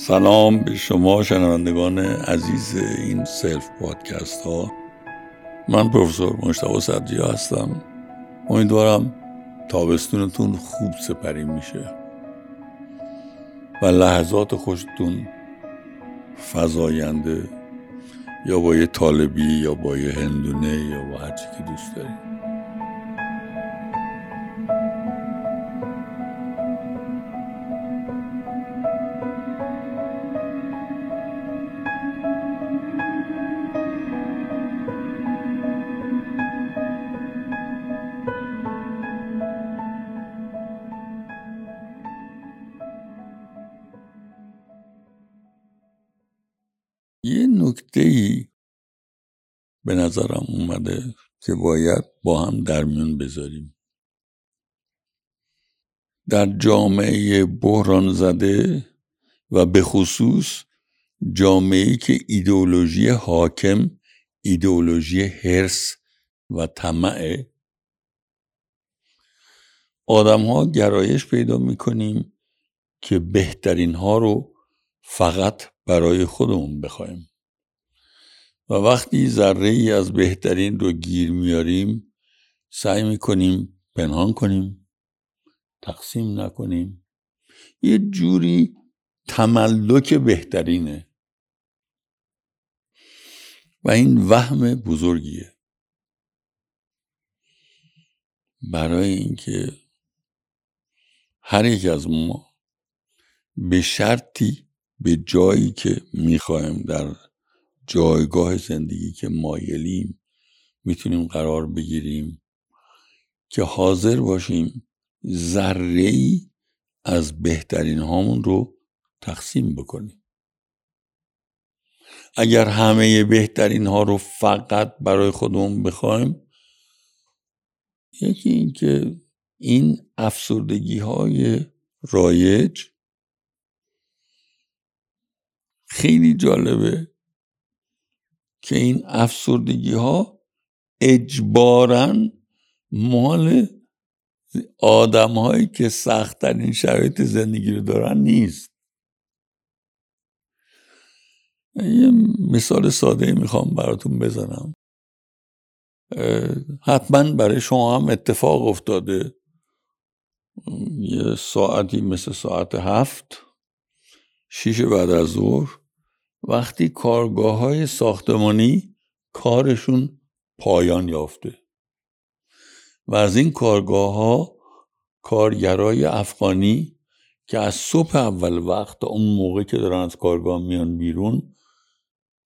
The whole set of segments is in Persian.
سلام به شما شنوندگان عزیز این سلف پادکست ها. من پروفسور مشتاق صدریا هستم. امیدوارم تابستونتون خوب سپری میشه و لحظات خوشتون فضاینده یا با یه طالبی یا با یه هندونه یا با هرچی که دوست دارید یه نکته ای به نظرم اومده که باید با هم در میون بذاریم. در جامعه بحران زده و به خصوص جامعه که ایدئولوژی حاکم ایدئولوژی حرس و طمع آدم ها گرایش پیدا می‌کنیم که بهترین ها رو فقط برای خودمون بخوایم. و وقتی ذره ای از بهترین رو گیر میاریم سعی می‌کنیم پنهان کنیم تقسیم نکنیم. یه جوری تملک بهترینه. و این وهم بزرگیه. برای اینکه هر یک از ما به شرطی به جایی که می‌خوایم در جایگاه زندگی که مایلیم می‌تونیم قرار بگیریم که حاضر باشیم ذره ای از بهترین هامون رو تقسیم بکنیم. اگر همه بهترین ها رو فقط برای خودمون بخوایم یکی اینکه این افسردگی های رایج خیلی جالبه. که این افسردگی ها اجبارا مال آدم هایی که سختترین شرایط زندگی رو دارن نیست. یه مثال ساده می‌خوام براتون بزنم. حتما برای شما هم اتفاق افتاده. یه ساعتی مثل ساعت هفت شیش بعد از ظهر وقتی کارگاه های ساختمانی کارشون پایان یافته و از این کارگاه ها کارگرای افغانی که از صبح اول وقت تا اون موقع که دارن از کارگاه میان بیرون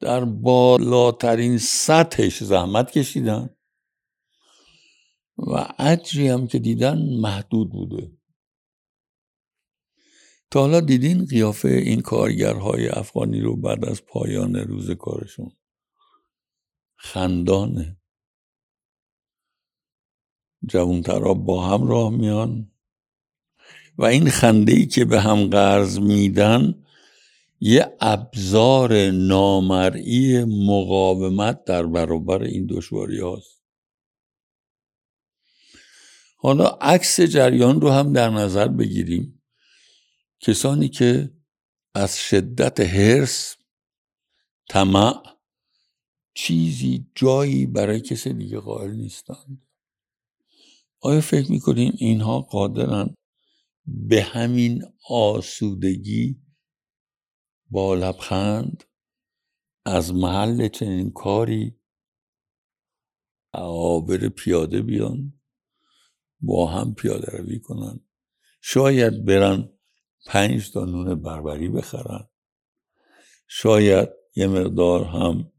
در بالاترین سطحش زحمت کشیدن و اجری هم که دیدن محدود بوده. تا حالا دیدین قیافه این کارگرهای افغانی رو بعد از پایان روز کارشون؟ خندانه. جوانترها با هم راه میان. و این خنده ای که به هم قرض میدن یه ابزار نامرئی مقاومت در برابر این دشواری هاست. حالا عکس جریان رو هم در نظر بگیریم. کسانی که از شدت حرس طمع چیزی جایی برای کسی دیگه قائل نیستند. آیا فکر می‌کنیم اینها قادرن به همین آسودگی با لبخند از محل چنین کاری عابر پیاده بیان با هم پیاده روی کنن؟ شاید برن پنج تا نون بربری بخرن. شاید یه مقدار هم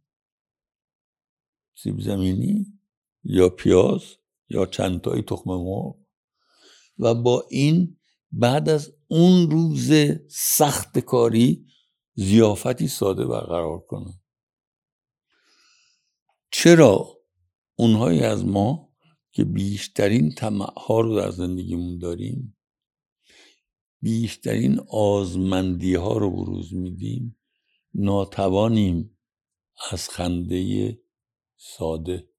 سیب زمینی یا پیاز یا چند تایی تخم مرغ. و با این بعد از اون روز سخت کاری زیافتی ساده برقرار کنن. چرا اونهایی از ما که بیشترین طمعها رو در زندگیمون داریم بیشترین آزمندی ها رو بروز میدیم. ناتوانیم از خنده ساده.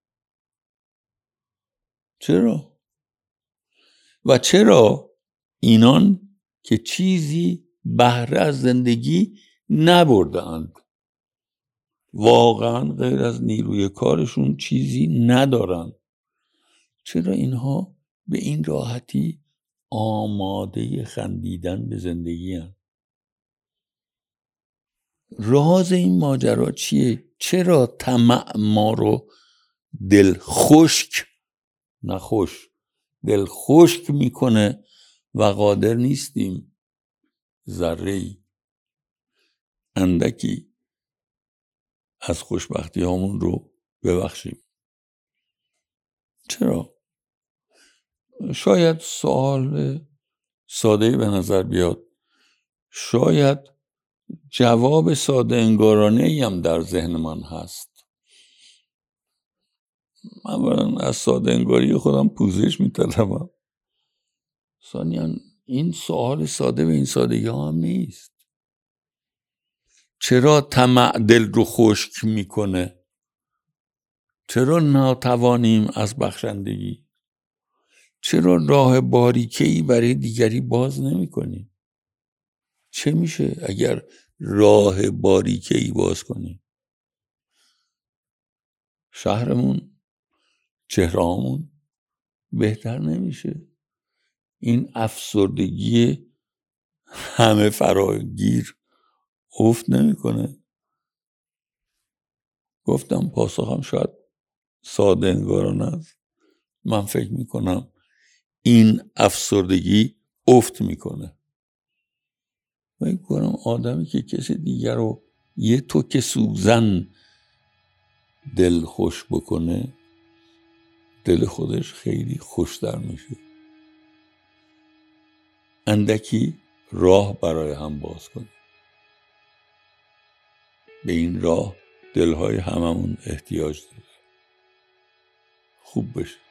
چرا؟ و چرا اینان که چیزی بهره از زندگی نبردند واقعا غیر از نیروی کارشون چیزی ندارن. چرا اینها به این راحتی آماده خندیدن به زندگی هن؟ راز این ماجرا چیه؟ چرا طمع ما رو دل خشک نخوش دل خشک می‌کنه و قادر نیستیم؟ ذره اندکی از خوشبختی همون رو ببخشیم. چرا؟ شاید سوال ساده به نظر بیاد. شاید جواب ساده انگارانه هم در ذهن من هست. من از ساده انگاری خودم پوزش میطلبم ثانیا این سوال ساده به این سادگی هم نیست. چرا طمع دل رو خشک می‌کنه؟ چرا ناتوانیم از بخشندگی چرا راه باریکهی برای دیگری باز نمی کنیم چه میشه اگر راه باریکهی باز کنیم شهرمون چهرهامون بهتر نمیشه. این افسردگی همه فراگیر افت نمی‌کنه. گفتم پاسخم شاید ساده انگاران است. من فکر می‌کنم این افسردگی افت می‌کنه. فکر کنم آدمی که کسی دیگر رو یه تو که سوزن دل خوش بکنه دل خودش خیلی خوشتر میشه. اندکی راه برای هم باز کنیم به این راه دلهای هممون احتیاج داره. خوب بشه.